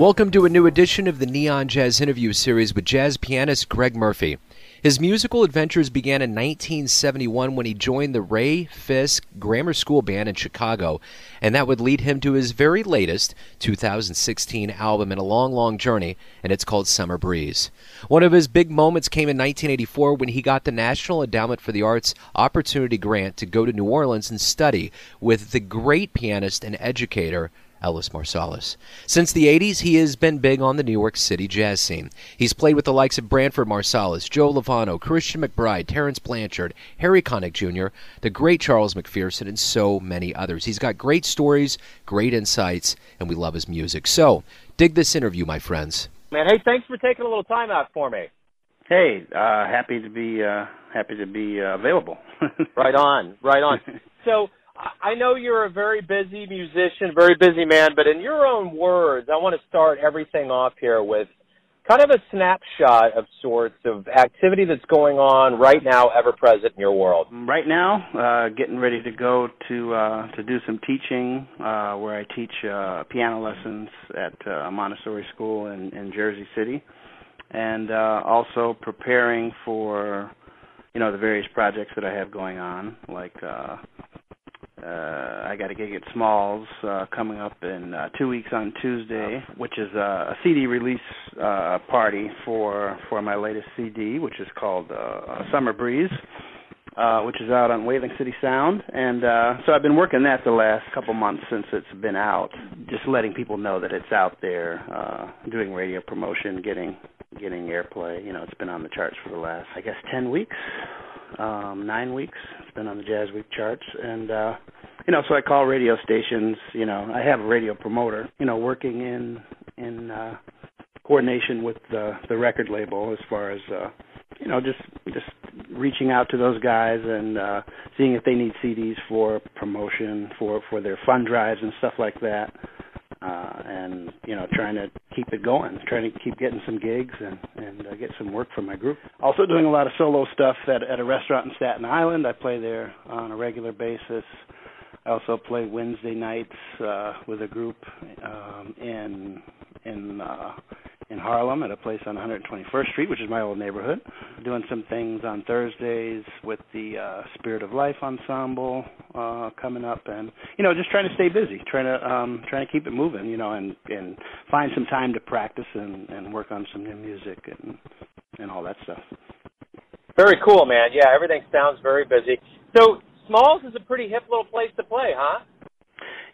Welcome to a new edition of the Neon Jazz Interview Series with jazz pianist Greg Murphy. His musical adventures began in 1971 when he joined the Ray Fisk Grammar School Band in Chicago, and that would lead him to his very latest 2016 album in a long, long journey, and it's called Summer Breeze. One of his big moments came in 1984 when he got the National Endowment for the Arts Opportunity Grant to go to New Orleans and study with the great pianist and educator Ellis Marsalis. Since the 80s, he has been big on the New York City jazz scene. He's played with the likes of Branford Marsalis, Joe Lovano, Christian McBride, Terence Blanchard, Harry Connick Jr., the great Charles McPherson, and so many others. He's got great stories, great insights, and we love his music. So, dig this interview, my friends. Man, hey, thanks for taking a little time out for me. Hey, uh, happy to be uh, happy to be uh, available. right on, right on. So I know you're a very busy musician, very busy man, but in your own words, I want to start everything off here with kind of a snapshot of sorts of activity that's going on right now, ever present in your world. Right now, uh, getting ready to go to uh, to do some teaching, uh, where I teach uh, piano lessons at uh, a Montessori school in, in Jersey City, and uh, also preparing for you know the various projects that I have going on, like. Uh, uh, I got a gig at Smalls uh, coming up in uh, two weeks on Tuesday, which is a, a CD release uh, party for for my latest CD, which is called uh, Summer Breeze, uh, which is out on Whaling City Sound. And uh, so I've been working that the last couple months since it's been out, just letting people know that it's out there, uh, doing radio promotion, getting getting airplay. You know, it's been on the charts for the last, I guess, ten weeks um, nine weeks. It's been on the Jazz Week charts, and uh, you know, so I call radio stations. You know, I have a radio promoter. You know, working in in uh, coordination with the the record label as far as uh, you know, just just reaching out to those guys and uh, seeing if they need CDs for promotion for for their fund drives and stuff like that uh, and you know trying to keep it going, trying to keep getting some gigs and and uh, get some work for my group. Also doing a lot of solo stuff at at a restaurant in Staten Island. I play there on a regular basis. I also play Wednesday nights uh, with a group um, in in uh, in Harlem at a place on 121st Street, which is my old neighborhood. Doing some things on Thursdays with the uh, Spirit of Life Ensemble uh, coming up, and you know, just trying to stay busy, trying to um, trying to keep it moving, you know, and and find some time to practice and and work on some new music and and all that stuff. Very cool, man. Yeah, everything sounds very busy. So Smalls is a pretty hip little place to play, huh?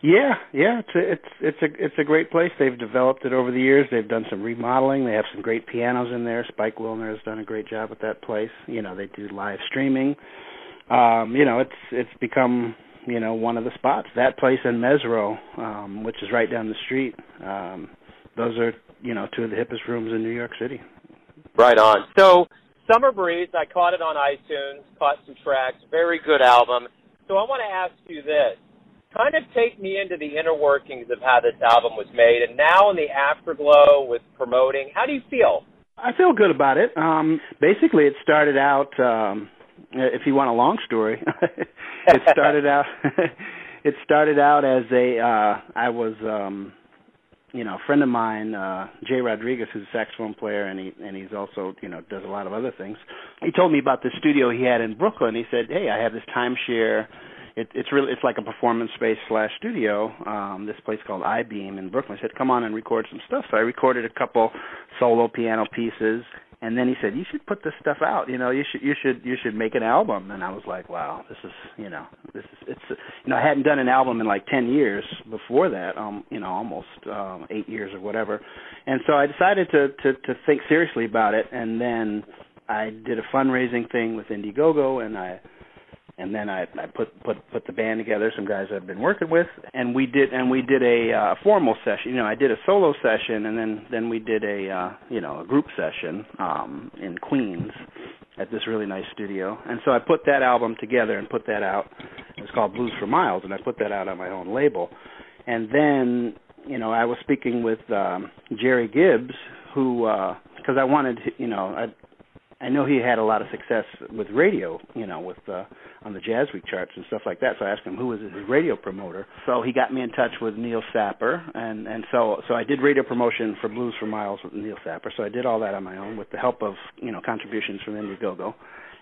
Yeah, yeah, it's a, it's it's a it's a great place. They've developed it over the years. They've done some remodeling. They have some great pianos in there. Spike Wilner has done a great job at that place. You know, they do live streaming. Um, you know, it's it's become you know one of the spots. That place in Mezzrow, um, which is right down the street. Um, those are you know two of the hippest rooms in New York City. Right on. So Summer Breeze, I caught it on iTunes, caught some tracks, very good album. So I want to ask you this kind of take me into the inner workings of how this album was made and now in the afterglow with promoting how do you feel i feel good about it um basically it started out um if you want a long story it started out it started out as a uh i was um you know, a friend of mine, uh, Jay Rodriguez, who's a saxophone player, and he and he's also, you know, does a lot of other things. He told me about the studio he had in Brooklyn. He said, "Hey, I have this timeshare it, it's really it's like a performance space slash studio. Um, this place called iBeam in Brooklyn. I said, come on and record some stuff. So I recorded a couple solo piano pieces, and then he said, you should put this stuff out. You know, you should you should you should make an album. And I was like, wow, this is you know this is it's you know I hadn't done an album in like ten years before that. Um, you know, almost um, eight years or whatever. And so I decided to to to think seriously about it, and then. I did a fundraising thing with Indiegogo, and I and then I, I put put put the band together. Some guys I've been working with, and we did and we did a uh, formal session. You know, I did a solo session, and then then we did a uh, you know a group session um, in Queens at this really nice studio. And so I put that album together and put that out. It's called Blues for Miles, and I put that out on my own label. And then you know I was speaking with um, Gerry Gibbs, who because uh, I wanted you know I I know he had a lot of success with radio, you know, with uh, on the Jazz Week charts and stuff like that. So I asked him who was his radio promoter. So he got me in touch with Neil Sapper, and and so so I did radio promotion for Blues for Miles with Neil Sapper. So I did all that on my own with the help of you know contributions from Indiegogo.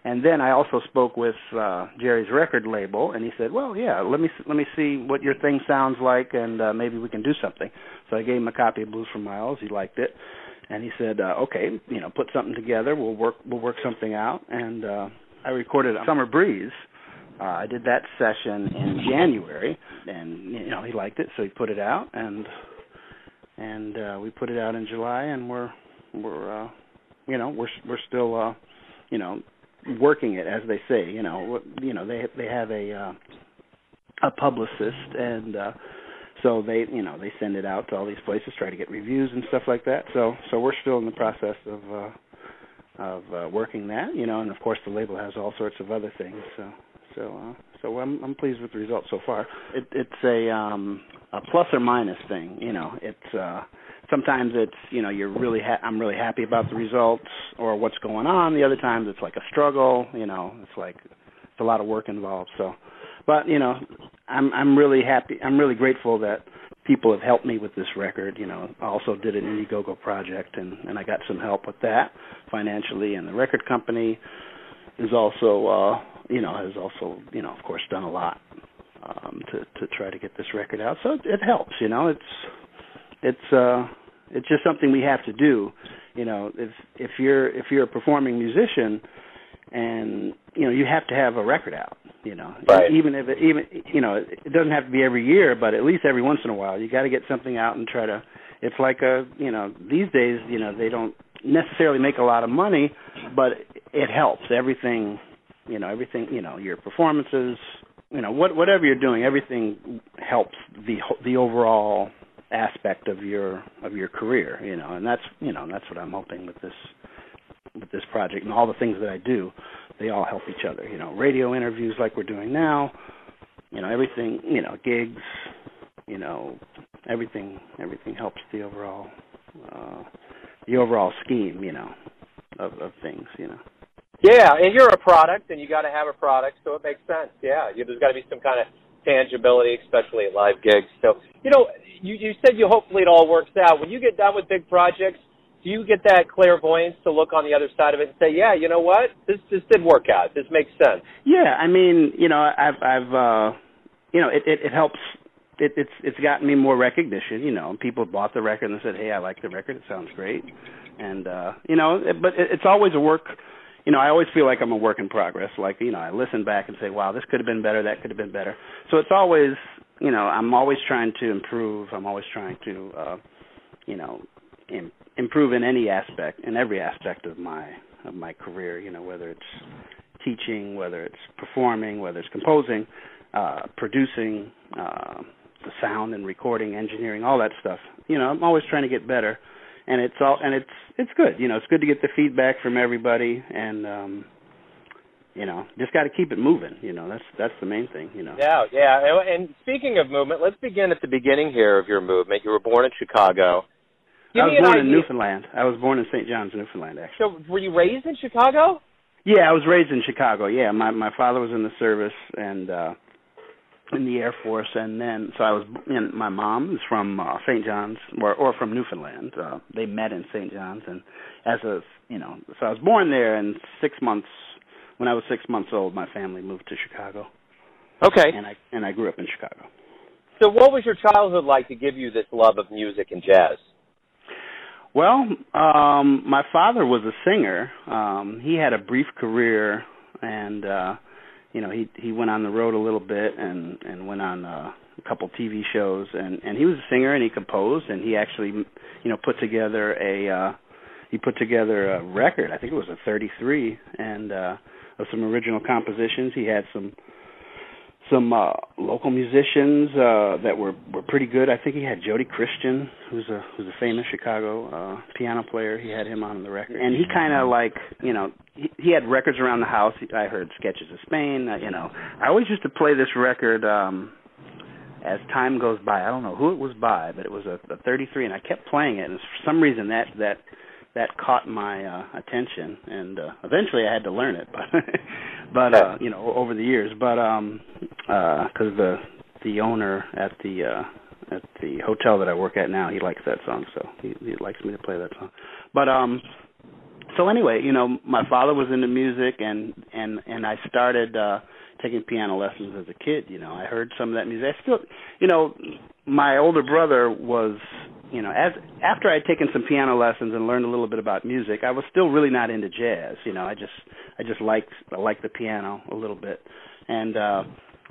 And then I also spoke with uh, Gerry's record label, and he said, "Well, yeah, let me let me see what your thing sounds like, and uh, maybe we can do something." So I gave him a copy of Blues for Miles. He liked it, and he said, uh, "Okay, you know, put something together. We'll work we'll work something out." And uh, I recorded Summer Breeze. Uh, I did that session in January, and you know he liked it, so he put it out, and and uh, we put it out in July, and we're we're uh, you know we're we're still uh, you know working it as they say you know you know they they have a uh a publicist and uh so they you know they send it out to all these places try to get reviews and stuff like that so so we're still in the process of uh of uh working that you know and of course the label has all sorts of other things so so uh so I'm I'm pleased with the results so far it it's a um a plus or minus thing you know it's uh sometimes it's you know you're really ha- I'm really happy about the results or what's going on. The other times it's like a struggle. You know, it's like it's a lot of work involved. So, but you know, I'm I'm really happy. I'm really grateful that people have helped me with this record. You know, I also did an Indiegogo project and and I got some help with that financially. And the record company is also uh, you know has also you know of course done a lot um, to to try to get this record out. So it, it helps. You know, it's it's uh it's just something we have to do you know if if you're if you're a performing musician and you know you have to have a record out you know right. even if it even you know it doesn't have to be every year but at least every once in a while you got to get something out and try to it's like a you know these days you know they don't necessarily make a lot of money but it helps everything you know everything you know your performances you know what whatever you're doing everything helps the the overall aspect of your of your career you know and that's you know that's what i'm hoping with this with this project and all the things that i do they all help each other you know radio interviews like we're doing now you know everything you know gigs you know everything everything helps the overall uh the overall scheme you know of of things you know. Yeah and you're a product and you got to have a product so it makes sense. Yeah you, there's got to be some kind of tangibility especially at live gigs. So you know you you said you hopefully it all works out. When you get done with big projects, do you get that clairvoyance to look on the other side of it and say, yeah, you know what, this this did work out. This makes sense. Yeah, I mean, you know, I've I've uh, you know, it it, it helps. It, it's it's gotten me more recognition. You know, people bought the record and said, "Hey, I like the record. It sounds great." And uh, you know, but it, it's always a work you know, I always feel like I'm a work in progress. Like, you know, I listen back and say, wow, this could have been better, that could have been better. So it's always, you know, I'm always trying to improve. I'm always trying to, uh, you know, Im- improve in any aspect, in every aspect of my of my career. You know, whether it's teaching, whether it's performing, whether it's composing, uh, producing, uh, the sound and recording, engineering, all that stuff. You know, I'm always trying to get better, and it's all and it's it's good. You know, it's good to get the feedback from everybody, and um, you know, just got to keep it moving. You know, that's that's the main thing. You know. Yeah, yeah. And, speaking of movement, let's begin at the beginning here of your movement. You were born in Chicago. Give I was born in Newfoundland. I was born in St. John's, Newfoundland. Actually. So, were you raised in Chicago? Yeah, I was raised in Chicago. Yeah, my my father was in the service and uh in the Air Force, and then so I was. And my mom is from uh, St. John's, or or from Newfoundland. Uh, they met in St. John's, and as a you know, so I was born there, and six months when I was six months old, my family moved to Chicago. Okay. And I and I grew up in Chicago. So, what was your childhood like to give you this love of music and jazz? Well, um, my father was a singer. Um, he had a brief career, and uh, you know, he he went on the road a little bit and and went on uh, a couple TV shows, and and he was a singer and he composed, and he actually, you know, put together a uh, he put together a record. I think it was a 33, and uh, of some original compositions. He had some some uh local musicians uh that were were pretty good. I think he had Jody Christian, who's a who's a famous Chicago uh piano player. He had him on the record. And he kind of like, you know, he, he had records around the house. I heard Sketches of Spain, uh, you know. I always used to play this record um as time goes by. I don't know who it was by, but it was a, a 33 and I kept playing it and for some reason that that that caught my uh, attention, and uh, eventually I had to learn it, but but uh, you know over the years. But um, because uh, the the owner at the uh, at the hotel that I work at now, he likes that song, so he, he likes me to play that song. But um, so anyway, you know, my father was into music, and and and I started. uh taking piano lessons as a kid. You know, I heard some of that music. I still, you know, my older brother was you know, as after I'd taken some piano lessons and learned a little bit about music, I was still really not into jazz. You know, I just I just liked I liked the piano a little bit, and uh,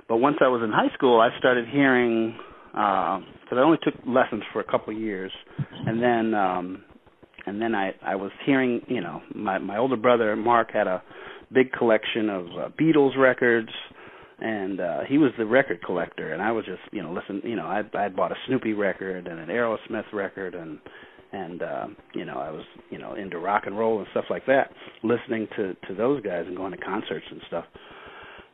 but once I was in high school, I started hearing because uh, I only took lessons for a couple of years, and then um, and then I I was hearing you know my my older brother Mark had a big collection of uh, Beatles records and uh he was the record collector and I was just you know listen you know I I bought a Snoopy record and an Aerosmith record and and uh you know I was you know into rock and roll and stuff like that listening to to those guys and going to concerts and stuff.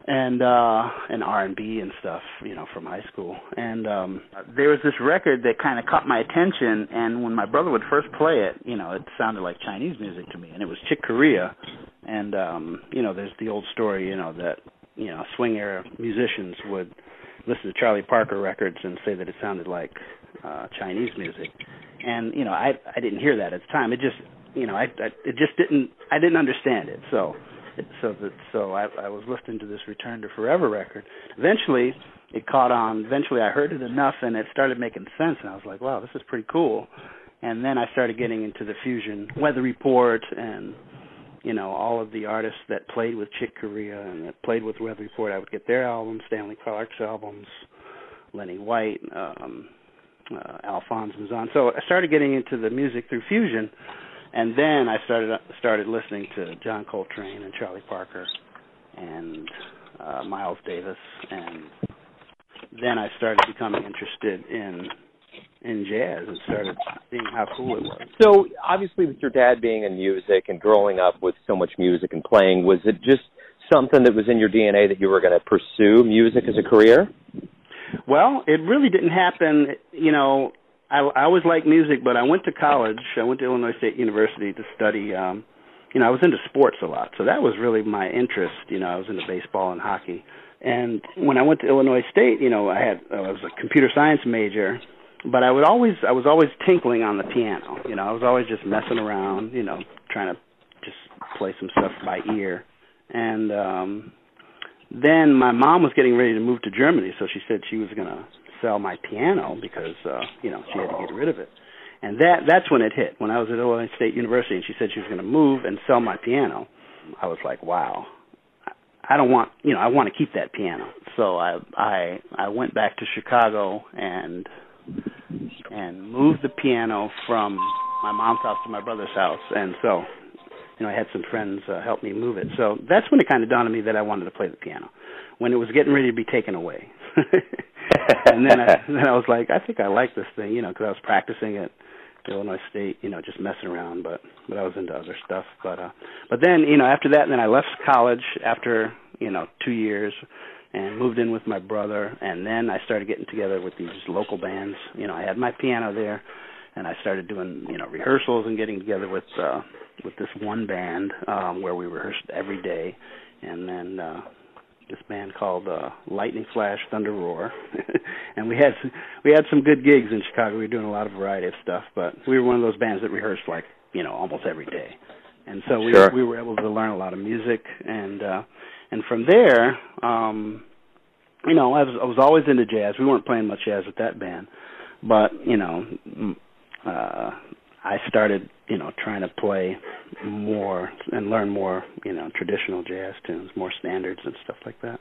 And uh and R&B and stuff you know from high school. And um there was this record that kind of caught my attention and when my brother would first play it you know it sounded like Chinese music to me and it was Chick Corea. And um you know there's the old story you know that you know swing era musicians would listen to Charlie Parker records and say that it sounded like uh Chinese music. And you know, I I didn't hear that at the time. It just you know, I, I it just didn't I didn't understand it. So so that so I I was listening to this Return to Forever record. Eventually it caught on. Eventually I heard it enough and it started making sense and I was like, wow, this is pretty cool. And then I started getting into the fusion weather report and you know all of the artists that played with Chick Corea and that played with Weather Report. I would get their albums, Stanley Clarke's albums, Lenny White, um, uh, Alphonse Mouzon. So I started getting into the music through fusion, and then I started started listening to John Coltrane and Charlie Parker and uh, Miles Davis, and then I started becoming interested in in jazz and started seeing how cool it was. So obviously, with your dad being in music and growing up with so much music and playing, was it just something that was in your DNA that you were going to pursue music as a career? Well, it really didn't happen. You know, I, I always liked music, but I went to college. I went to Illinois State University to study. um You know, I was into sports a lot, so that was really my interest. You know, I was into baseball and hockey. And when I went to Illinois State, you know, I had I was a computer science major, but I would always I was always tinkling on the piano. You know, I was always just messing around, you know, trying to just play some stuff by ear. And um then my mom was getting ready to move to Germany, so she said she was going to sell my piano because uh, you know, she had to get rid of it. And that that's when it hit. When I was at Illinois State University and she said she was going to move and sell my piano, I was like, "Wow. I don't want, you know, I want to keep that piano." So I I I went back to Chicago and and moved the piano from my mom's house to my brother's house, and so you know I had some friends uh, help me move it. So that's when it kind of dawned on me that I wanted to play the piano when it was getting ready to be taken away. and then I then I was like, I think I like this thing, you know, because I was practicing at Illinois State, you know, just messing around, but but I was into other stuff. But uh but then, you know, after that and then I left college after, you know, 2 years and moved in with my brother and then I started getting together with these local bands. You know, I had my piano there and I started doing, you know, rehearsals and getting together with uh with this one band um where we rehearsed every day and then uh this band called uh Lightning Flash Thunder Roar. and we had some, we had some good gigs in Chicago. We were doing a lot of variety of stuff, but we were one of those bands that rehearsed like, you know, almost every day. And so we sure. we were able to learn a lot of music and uh and from there, um, you know, I was I was always into jazz. We weren't playing much jazz with that band, but you know, uh, I started, you know, trying to play more and learn more, you know, traditional jazz tunes, more standards and stuff like that.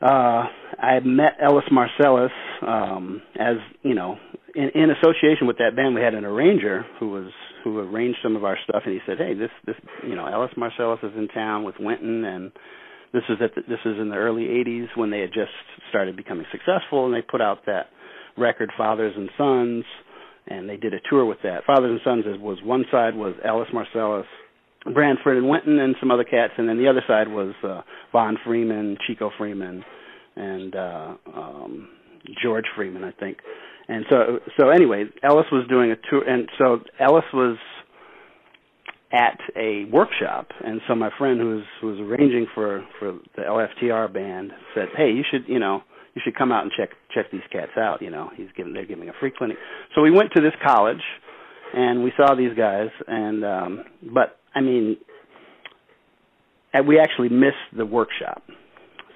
Uh, I met Ellis Marsalis um, as you know, in, in association with that band. We had an arranger who was who arranged some of our stuff, and he said, "Hey, this this you know, Ellis Marsalis is in town with Wynton and." This is at the, this is in the early '80s when they had just started becoming successful, and they put out that record "Fathers and Sons," and they did a tour with that. "Fathers and Sons" was one side was Ellis Marsalis, Branford and Wynton, and some other cats, and then the other side was uh, Von Freeman, Chico Freeman, and uh, um, George Freeman, I think. And so, so anyway, Ellis was doing a tour, and so Ellis was at a workshop, and so my friend who was who was arranging for for the LFTR band said, "Hey, you should you know you should come out and check check these cats out. You know, he's giving they're giving a free clinic." So we went to this college, and we saw these guys, and um, but I mean, we actually missed the workshop.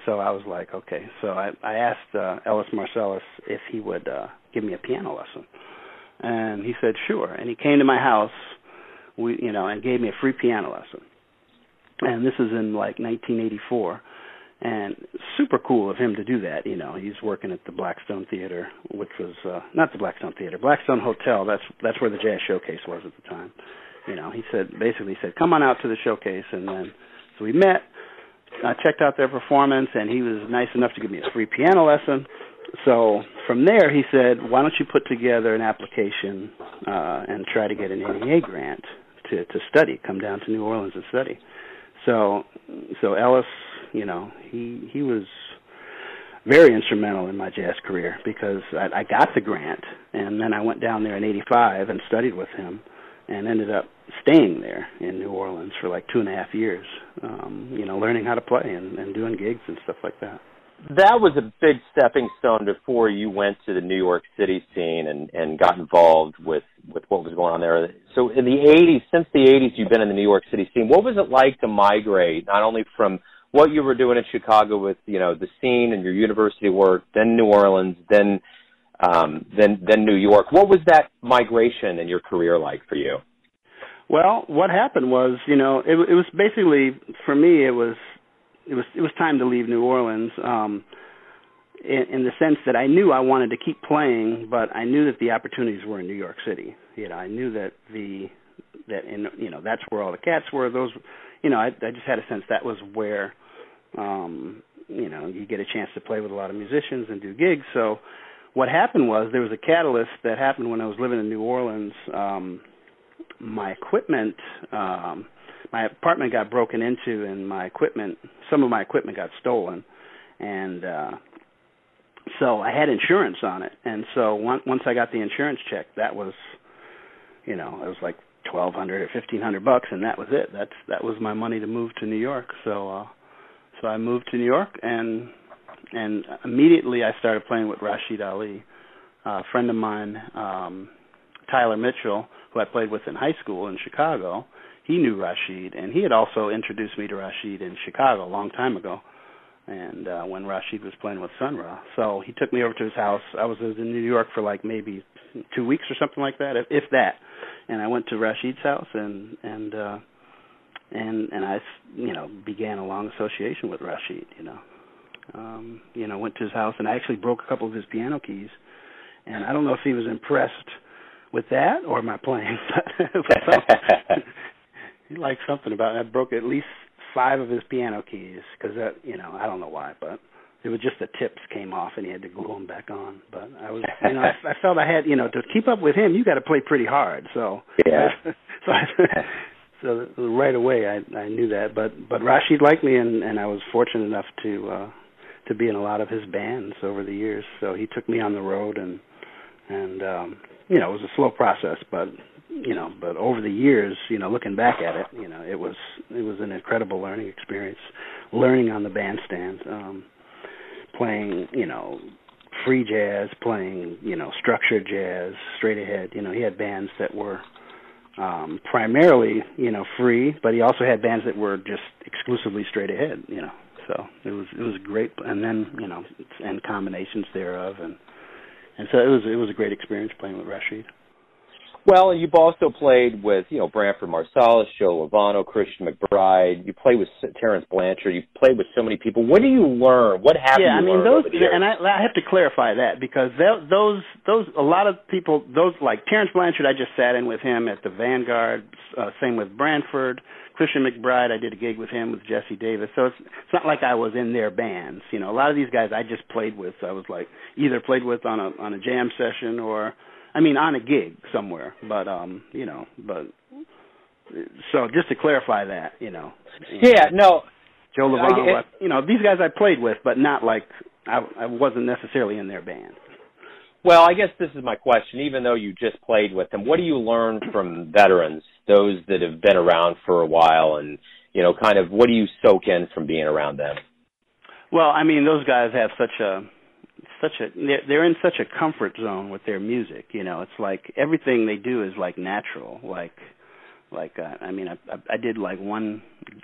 So I was like, okay. So I I asked uh, Ellis Marsalis if he would uh, give me a piano lesson, and he said sure. And he came to my house, we you know, and gave me a free piano lesson. And this is in like 1984 and super cool of him to do that. You know, he's working at the Blackstone Theater, which was uh, not the Blackstone Theater, Blackstone Hotel. That's that's where the Jazz Showcase was at the time. You know, he said basically said, "Come on out to the showcase," and then so we met. I checked out their performance, and he was nice enough to give me a free piano lesson. So from there, he said, "Why don't you put together an application uh, and try to get an NEA grant to to study? Come down to New Orleans and study." So so Ellis you know, he he was very instrumental in my jazz career because I, I got the grant and then I went down there in '85 and studied with him and ended up staying there in New Orleans for like two and a half years. Um, you know, learning how to play and, and doing gigs and stuff like that. That was a big stepping stone before you went to the New York City scene and and got involved with with what was going on there. So in the '80s, since the '80s, you've been in the New York City scene. What was it like to migrate not only from what you were doing in Chicago with you know the scene and your university work, then New Orleans, then um, then then New York. What was that migration in your career like for you? Well, what happened was, you know, it, it was basically for me. It was it was it was time to leave New Orleans. Um, in, in the sense that I knew I wanted to keep playing, but I knew that the opportunities were in New York City. You know, I knew that the that in you know that's where all the cats were. Those, you know, I, I just had a sense that was where um, you know, you get a chance to play with a lot of musicians and do gigs. So what happened was there was a catalyst that happened when I was living in New Orleans. Um, my equipment, um, my apartment got broken into, and my equipment, some of my equipment got stolen, and uh, so I had insurance on it. And so once once I got the insurance check, that was, you know, it was like twelve hundred or fifteen hundred bucks, and that was it. That's that was my money to move to New York. So uh, so I moved to New York, and and immediately I started playing with Rashied Ali, a friend of mine, um, Tyler Mitchell, who I played with in high school in Chicago. He knew Rashied, and he had also introduced me to Rashied in Chicago a long time ago. And uh, when Rashied was playing with Sun Ra, so he took me over to his house. I was in New York for like maybe two weeks or something like that, if, if that. And I went to Rashied's house, and and uh, and and I you know began a long association with Rashied. You know, um, you know went to his house and I actually broke a couple of his piano keys, and I don't know if he was impressed with that or my playing, but he liked something about it. I broke at least five of his piano keys because that you know I don't know why, but it was just the tips came off and he had to glue them back on. But I was, you know, I, I felt I had, you know, to keep up with him, you got to play pretty hard. So yeah, so I, so right away I I knew that. But but Rashied liked me, and and I was fortunate enough to uh to be in a lot of his bands over the years. So he took me on the road, and and um you know it was a slow process, but you know but over the years, you know looking back at it, you know it was it was an incredible learning experience, learning on the bandstand, um playing you know free jazz, playing you know structured jazz, straight ahead. You know he had bands that were um, primarily, you know, free, but he also had bands that were just exclusively straight ahead, you know. So it was it was great, and then you know, and combinations thereof, and and so it was it was a great experience playing with Rashied. Well, and you've also played with, you know, Branford Marsalis, Joe Lovano, Christian McBride. You played with Terence Blanchard. You played with so many people. What do you learn? What have yeah, you I mean those, and I, I have to clarify that because those those a lot of people those like Terence Blanchard. I just sat in with him at the Vanguard. Uh, same with Branford. Christian McBride, I did a gig with him with Jesse Davis. So it's it's not like I was in their bands. You know, a lot of these guys I just played with. So I was like either played with on a on a jam session or I mean, on a gig somewhere, but um, you know, but so just to clarify that, you know. Yeah, no. Joe Lovano, you know, these guys I played with, but not like I, I wasn't necessarily in their band. Well, I guess this is my question. Even though you just played with them, what do you learn from veterans those that have been around for a while and you know kind of what do you soak in from being around them well i mean those guys have such a such a they're, they're in such a comfort zone with their music you know. It's like everything they do is like natural. Like like uh, i mean I, I did like one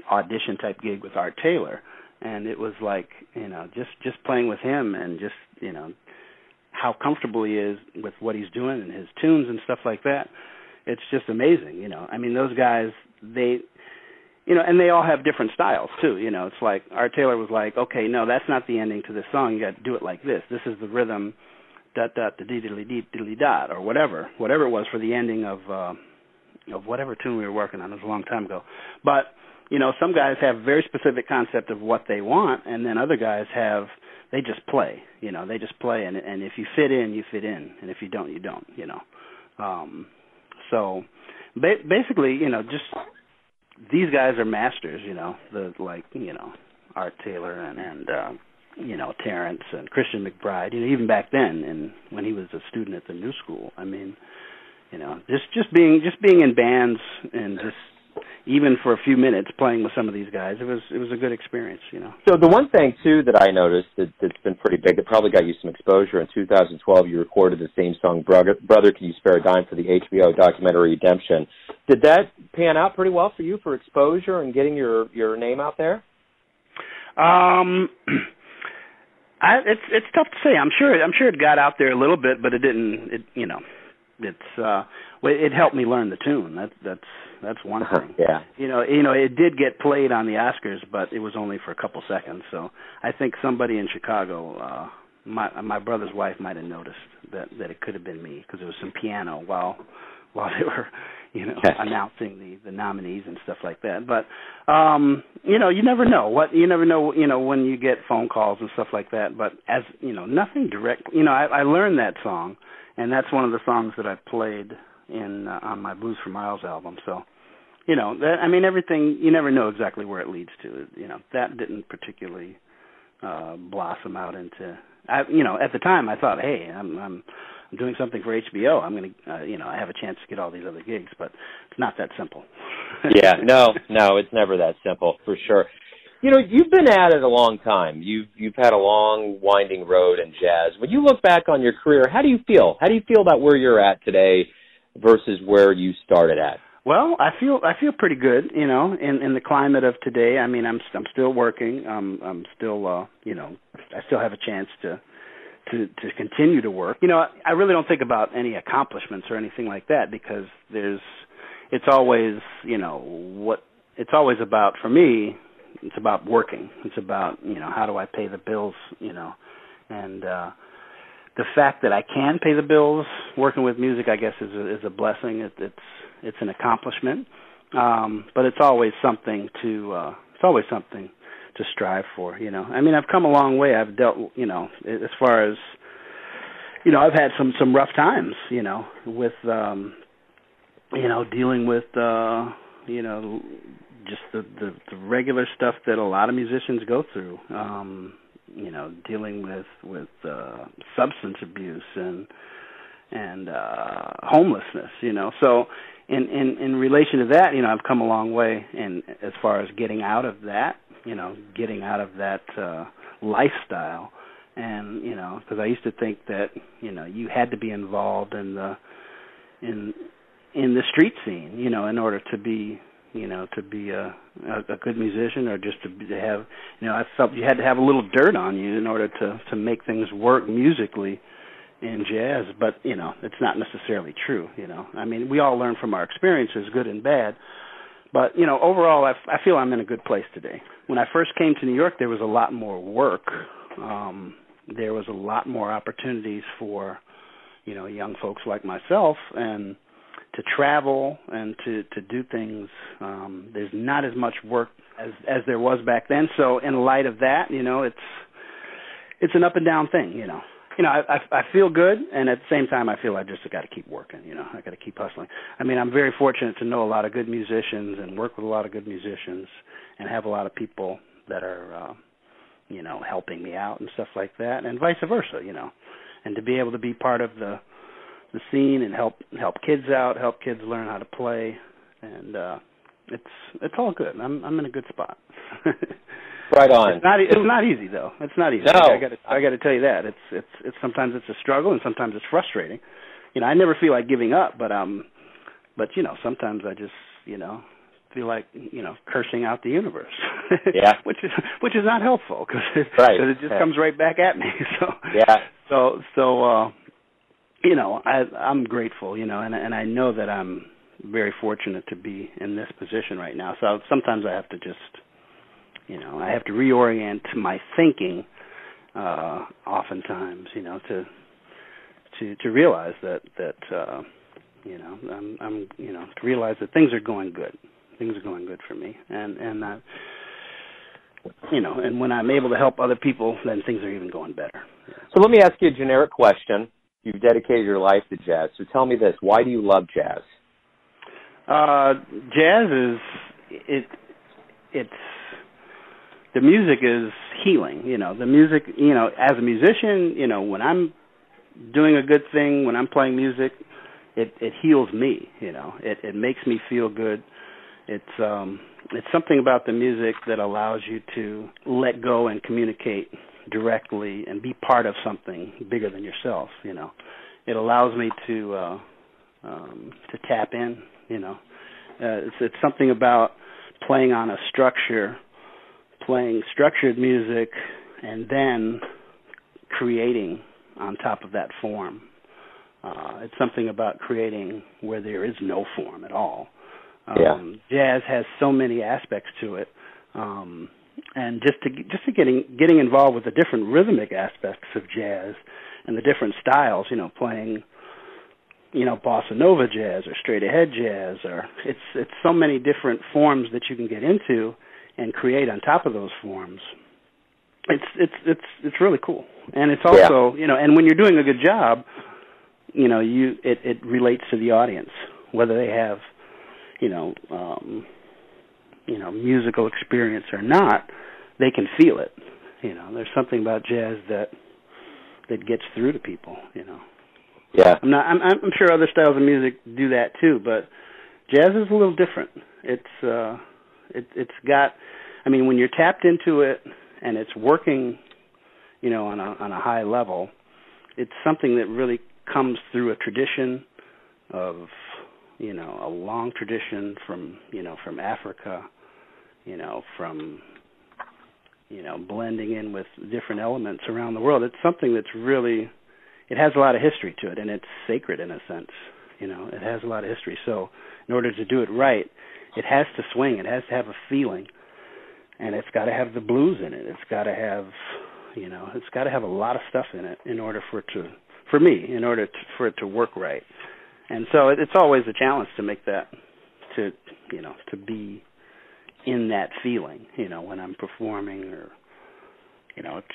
audition type gig with art taylor and it was like you know just just playing with him and just you know how comfortable he is with what he's doing and his tunes and stuff like that. It's just amazing you know. I mean those guys they you know and they all have different styles too you know. It's like art taylor was like okay no that's not the ending to this song. You got to do it like this. This is the rhythm dot dot da diddly dee diddly dot or whatever whatever it was for the ending of uh of whatever tune we were working on. It was a long time ago. But you know some guys have very specific concept of what they want and then other guys have they just play you know. They just play and and if you fit in you fit in and if you don't you don't you know. Um so ba- basically you know just these guys are masters you know the like you know art taylor and and uh you know terence and christian mcbride you know even back then and when he was a student at the new school. I mean you know just just being just being in bands and just even for a few minutes playing with some of these guys, it was it was a good experience, you know. So the one thing too that I noticed that, that's been pretty big that probably got you some exposure in 2012, you recorded the same song "Brother, Brother Can You Spare a Dime" for the HBO documentary Redemption. Did that pan out pretty well for you for exposure and getting your your name out there? Um. I, it's it's tough to say. I'm sure I'm sure it got out there a little bit, but it didn't. It you know, it's uh, it helped me learn the tune. That that's that's one thing. yeah. You know, you know, it did get played on the Oscars, but it was only for a couple seconds. So I think somebody in Chicago, uh my my brother's wife might have noticed that that it could have been me because there was some piano while while they were you know announcing the the nominees and stuff like that but um you know you never know what you never know you know when you get phone calls and stuff like that but as you know nothing direct you know i i learned that song and that's one of the songs that i played in uh, on my Blues for Miles album. So, you know, that I mean everything you never know exactly where it leads to. You know, that didn't particularly uh blossom out into I you know, at the time I thought, "Hey, I'm I'm I'm doing something for HBO. I'm going to uh, you know, I have a chance to get all these other gigs, but it's not that simple." yeah, no, no, it's never that simple for sure. You know, you've been at it a long time. You've you've had a long, winding road in jazz. When you look back on your career, how do you feel? How do you feel about where you're at today versus where you started at? Well, I feel I feel pretty good, you know, in in the climate of today. I mean, I'm I'm still working. I'm I'm still uh, you know, I still have a chance to to to continue to work. You know, I, I really don't think about any accomplishments or anything like that because there's it's always, you know, what it's always about for me, it's about working. It's about, you know, how do I pay the bills, you know. And uh the fact that I can pay the bills working with music, I guess, is a, is a blessing. It, it's it's an accomplishment, um, but it's always something to uh, it's always something to strive for. You know, I mean, I've come a long way. I've dealt, you know, as far as you know, I've had some some rough times. You know, with um, you know dealing with uh, you know just the, the the regular stuff that a lot of musicians go through. Um, you know dealing with with uh substance abuse and and uh homelessness you know. So in in in relation to that you know I've come a long way in as far as getting out of that you know getting out of that uh lifestyle. And you know because I used to think that you know you had to be involved in the in in the street scene you know in order to be you know, to be a, a, a good musician or just to, to have, you know, I felt you had to have a little dirt on you in order to to make things work musically in jazz. But you know, it's not necessarily true. You know, I mean, we all learn from our experiences, good and bad. But you know, overall, I, I feel I'm in a good place today. When I first came to New York, there was a lot more work. Um, there was a lot more opportunities for, you know, young folks like myself, and to travel and to to do things. Um, there's not as much work as as there was back then. So in light of that, you know, it's it's an up and down thing. You know, you know, I I, I feel good, and at the same time, I feel I just got to keep working. You know, I got to keep hustling. I mean, I'm very fortunate to know a lot of good musicians and work with a lot of good musicians, and have a lot of people that are, uh, you know, helping me out and stuff like that, and vice versa. You know, and to be able to be part of the the scene and help help kids out, help kids learn how to play. and uh it's it's all good. I'm I'm in a good spot. right on. It's not it's not easy though. It's not easy. No. I got to I got to tell you that. It's it's it's sometimes it's a struggle and sometimes it's frustrating. You know, I never feel like giving up, but um but you know, sometimes I just, you know, feel like, you know, cursing out the universe. Yeah. which is which is not helpful it, Right. 'cause it just Yeah. comes right back at me. So Yeah. so so uh you know, I I'm grateful, you know, and and I know that I'm very fortunate to be in this position right now. So sometimes I have to just you know, I have to reorient my thinking uh oftentimes, you know, to to to realize that that uh you know, I'm I'm you know, to realize that things are going good. Things are going good for me. And and uh you know, and when I'm able to help other people, then things are even going better. So let me ask you a generic question. You've dedicated your life to jazz. So tell me this: Why do you love jazz? Uh, jazz is it. It's the music is healing. You know, the music. You know, as a musician, you know, when I'm doing a good thing, when I'm playing music, it it heals me. You know, it it makes me feel good. It's um it's something about the music that allows you to let go and communicate directly and be part of something bigger than yourself. You know, it allows me to uh, um, to tap in. You know, uh, it's it's something about playing on a structure, playing structured music, and then creating on top of that form. Uh, it's something about creating where there is no form at all. Um, Jazz has so many aspects to it, um, and just to just to getting getting involved with the different rhythmic aspects of jazz and the different styles. You know, playing you know bossa nova jazz or straight ahead jazz, or it's it's so many different forms that you can get into and create on top of those forms. It's it's it's it's really cool, and it's also you know, and when you're doing a good job, you know, you it it relates to the audience whether they have you know, um, know, musical experience or not, they can feel it. You know, there's something about jazz that that gets through to people. You know, Yeah. I'm not. I'm, I'm sure other styles of music do that too, but jazz is a little different. It's uh, it, it's got. I mean, when you're tapped into it and it's working, you know, on a on a high level, it's something that really comes through a tradition of you know a long tradition from you know from Africa, you know from you know blending in with different elements around the world. It's something that's really it has a lot of history to it, and it's sacred in a sense. You know, it has a lot of history. So in order to do it right, it has to swing. It has to have a feeling, and it's got to have the blues in it. It's got to have you know it's got to have a lot of stuff in it in order for it to for me in order to, for it to work right and so it, it's always a challenge to make that to you know to be in that feeling you know when i'm performing or you know it's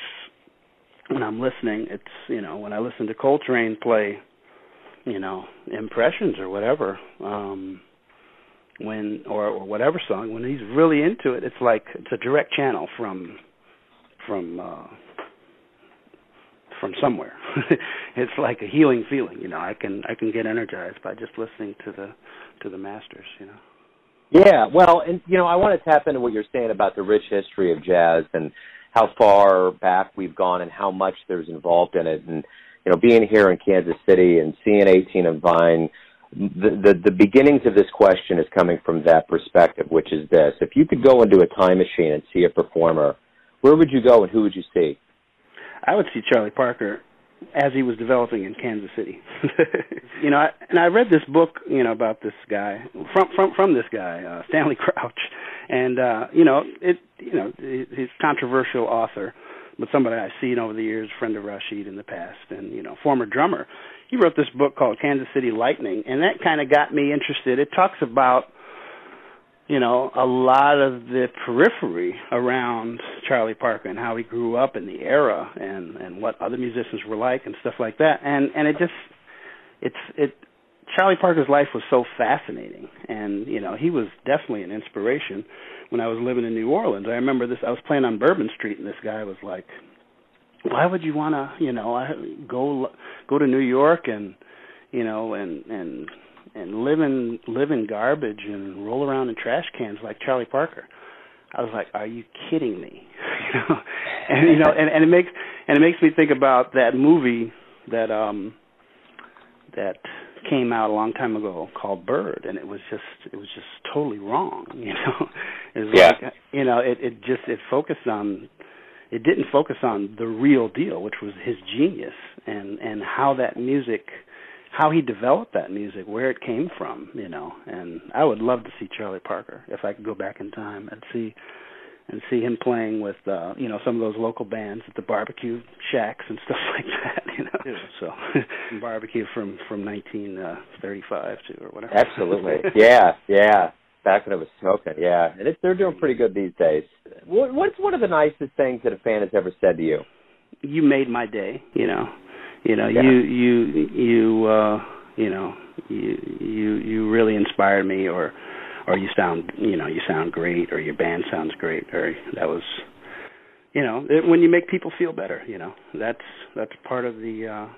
when i'm listening it's you know when i listen to coltrane play you know impressions or whatever um when or, or whatever song when he's really into it it's like it's a direct channel from from uh from somewhere. it's like a healing feeling, you know. I can I can get energized by just listening to the to the masters, you know. Yeah, well, and you know, I want to tap into what you're saying about the rich history of jazz and how far back we've gone and how much there's involved in it. And you know, being here in Kansas City and seeing 18 and Vine, the, the the beginnings of this question is coming from that perspective, which is this: if you could go into a time machine and see a performer, where would you go and who would you see? I would see Charlie Parker as he was developing in Kansas City. you know, I, and I read this book, you know, about this guy from from from this guy, uh, Stanley Crouch, and uh, you know, it you know, he's controversial author, but somebody I've seen over the years, friend of Rashied in the past, and you know, former drummer. He wrote this book called Kansas City Lightning, and that kind of got me interested. It talks about you know, a lot of the periphery around Charlie Parker and how he grew up in the era and and what other musicians were like and stuff like that. And and it just it's it Charlie Parker's life was so fascinating and you know, he was definitely an inspiration when I was living in New Orleans. I remember this I was playing on Bourbon Street and this guy was like why would you want to, you know, go go to New York and you know and and and live in live in garbage and roll around in trash cans like Charlie Parker. I was like, "Are you kidding me?" you know, and you know, and, and it makes and it makes me think about that movie that um that came out a long time ago called Bird, and it was just it was just totally wrong. You know, it was yeah. like you know it it just it focused on it didn't focus on the real deal, which was his genius and and how that music how he developed that music, where it came from, you know. And I would love to see Charlie Parker if I could go back in time and see and see him playing with uh, you know, some of those local bands at the barbecue shacks and stuff like that, you know. Yeah. So barbecue from from 1935 to or whatever. Absolutely. yeah, yeah. Back when it was smoking, yeah. And it's, they're doing pretty good these days. What, what's one of the nicest things that a fan has ever said to you? You made my day, you know you know yeah. you you you uh you know you you you really inspired me or or you sound you know you sound great or your band sounds great or that was you know it, when you make people feel better you know that's that's part of the uh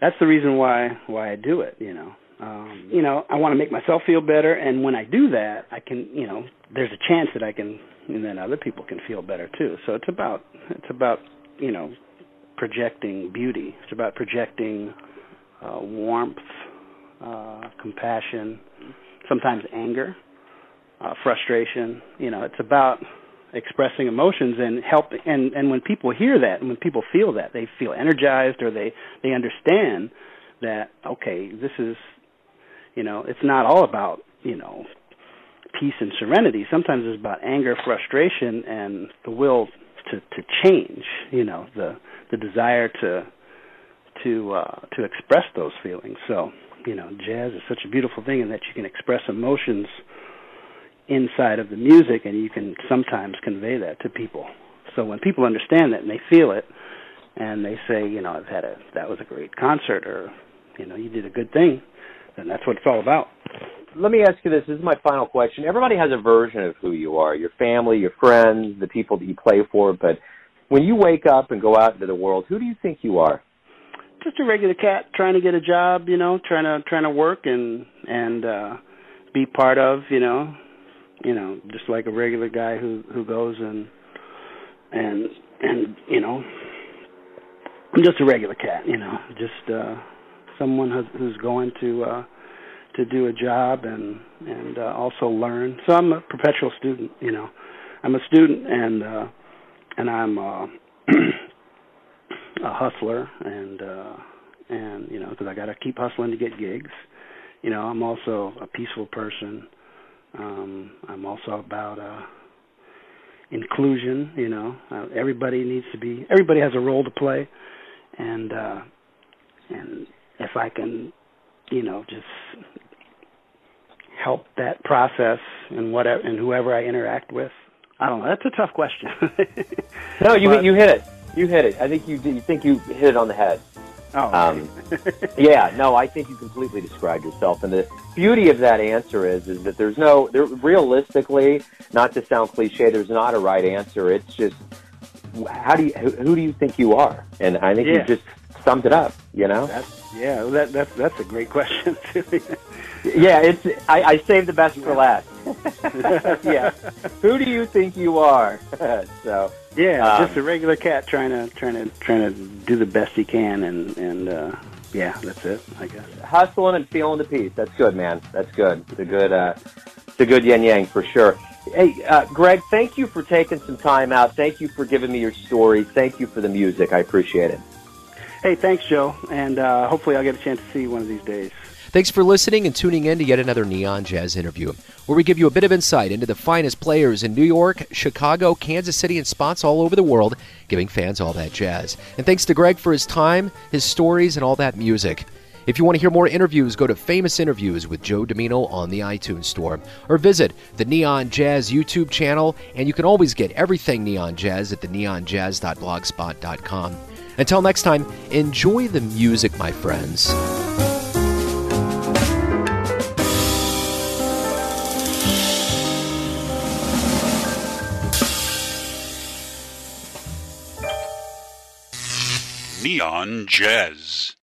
that's the reason why why I do it you know. Um you know I want to make myself feel better and when I do that I can you know there's a chance that I can and then other people can feel better too. So it's about it's about you know projecting beauty. It's about projecting uh, warmth, uh, compassion, sometimes anger, uh, frustration. You know, it's about expressing emotions and help. And and when people hear that, and when people feel that, they feel energized, or they they understand that okay, this is, you know, it's not all about you know peace and serenity. Sometimes it's about anger, frustration, and the will to to change. You know, the the desire to to uh, to express those feelings. So, you know, jazz is such a beautiful thing in that you can express emotions inside of the music, and you can sometimes convey that to people. So when people understand that and they feel it, and they say, you know, I've had a that was a great concert, or you know, you did a good thing, then that's what it's all about. Let me ask you this. This is my final question. Everybody has a version of who you are. Your family, your friends, the people that you play for, but when you wake up and go out into the world, who do you think you are? Just a regular cat trying to get a job, you know, trying to trying to work and and uh be part of, you know, you know, just like a regular guy who who goes and and and you know, I'm just a regular cat, you know, just uh someone who's, who's going to uh to do a job and and uh, also learn. So I'm a perpetual student, you know. I'm a student and uh and I'm uh, a hustler, and uh, and you know, because I got to keep hustling to get gigs. You know, I'm also a peaceful person. Um, I'm also about uh, inclusion. You know, uh, everybody needs to be. Everybody has a role to play, and uh, and if I can, you know, just help that process and whatever and whoever I interact with, I don't know. That's a tough question. no, you but, you hit it. You hit it. I think you you think you hit it on the head. Oh. Um, yeah. No, I think you completely described yourself, and the beauty of that answer is is that there's no there realistically, not to sound cliche, there's not a right answer. It's just how do you who, who do you think you are? And I think yeah. you just summed it up. You know. That's, yeah. That that's that's a great question too. yeah. It's I, I saved the best for last. yeah. Who do you think you are? so yeah, um, just a regular cat trying to trying to trying to do the best he can, and and uh, yeah, that's it. I guess hustling and feeling the peace. That's good, man. That's good. It's a good uh, it's a good yin yang for sure. Hey, uh, Greg, thank you for taking some time out. Thank you for giving me your story. Thank you for the music. I appreciate it. Hey, thanks, Joe, and uh, hopefully I'll get a chance to see you one of these days. Thanks for listening and tuning in to yet another Neon Jazz interview, where we give you a bit of insight into the finest players in New York, Chicago, Kansas City, and spots all over the world, giving fans all that jazz. And thanks to Greg for his time, his stories, and all that music. If you want to hear more interviews, go to Famous Interviews with Joe Dimino on the iTunes Store, or visit the Neon Jazz YouTube channel, and you can always get everything Neon Jazz at the neonjazz.blogspot.com. Until next time, enjoy the music, my friends. Neon Jazz.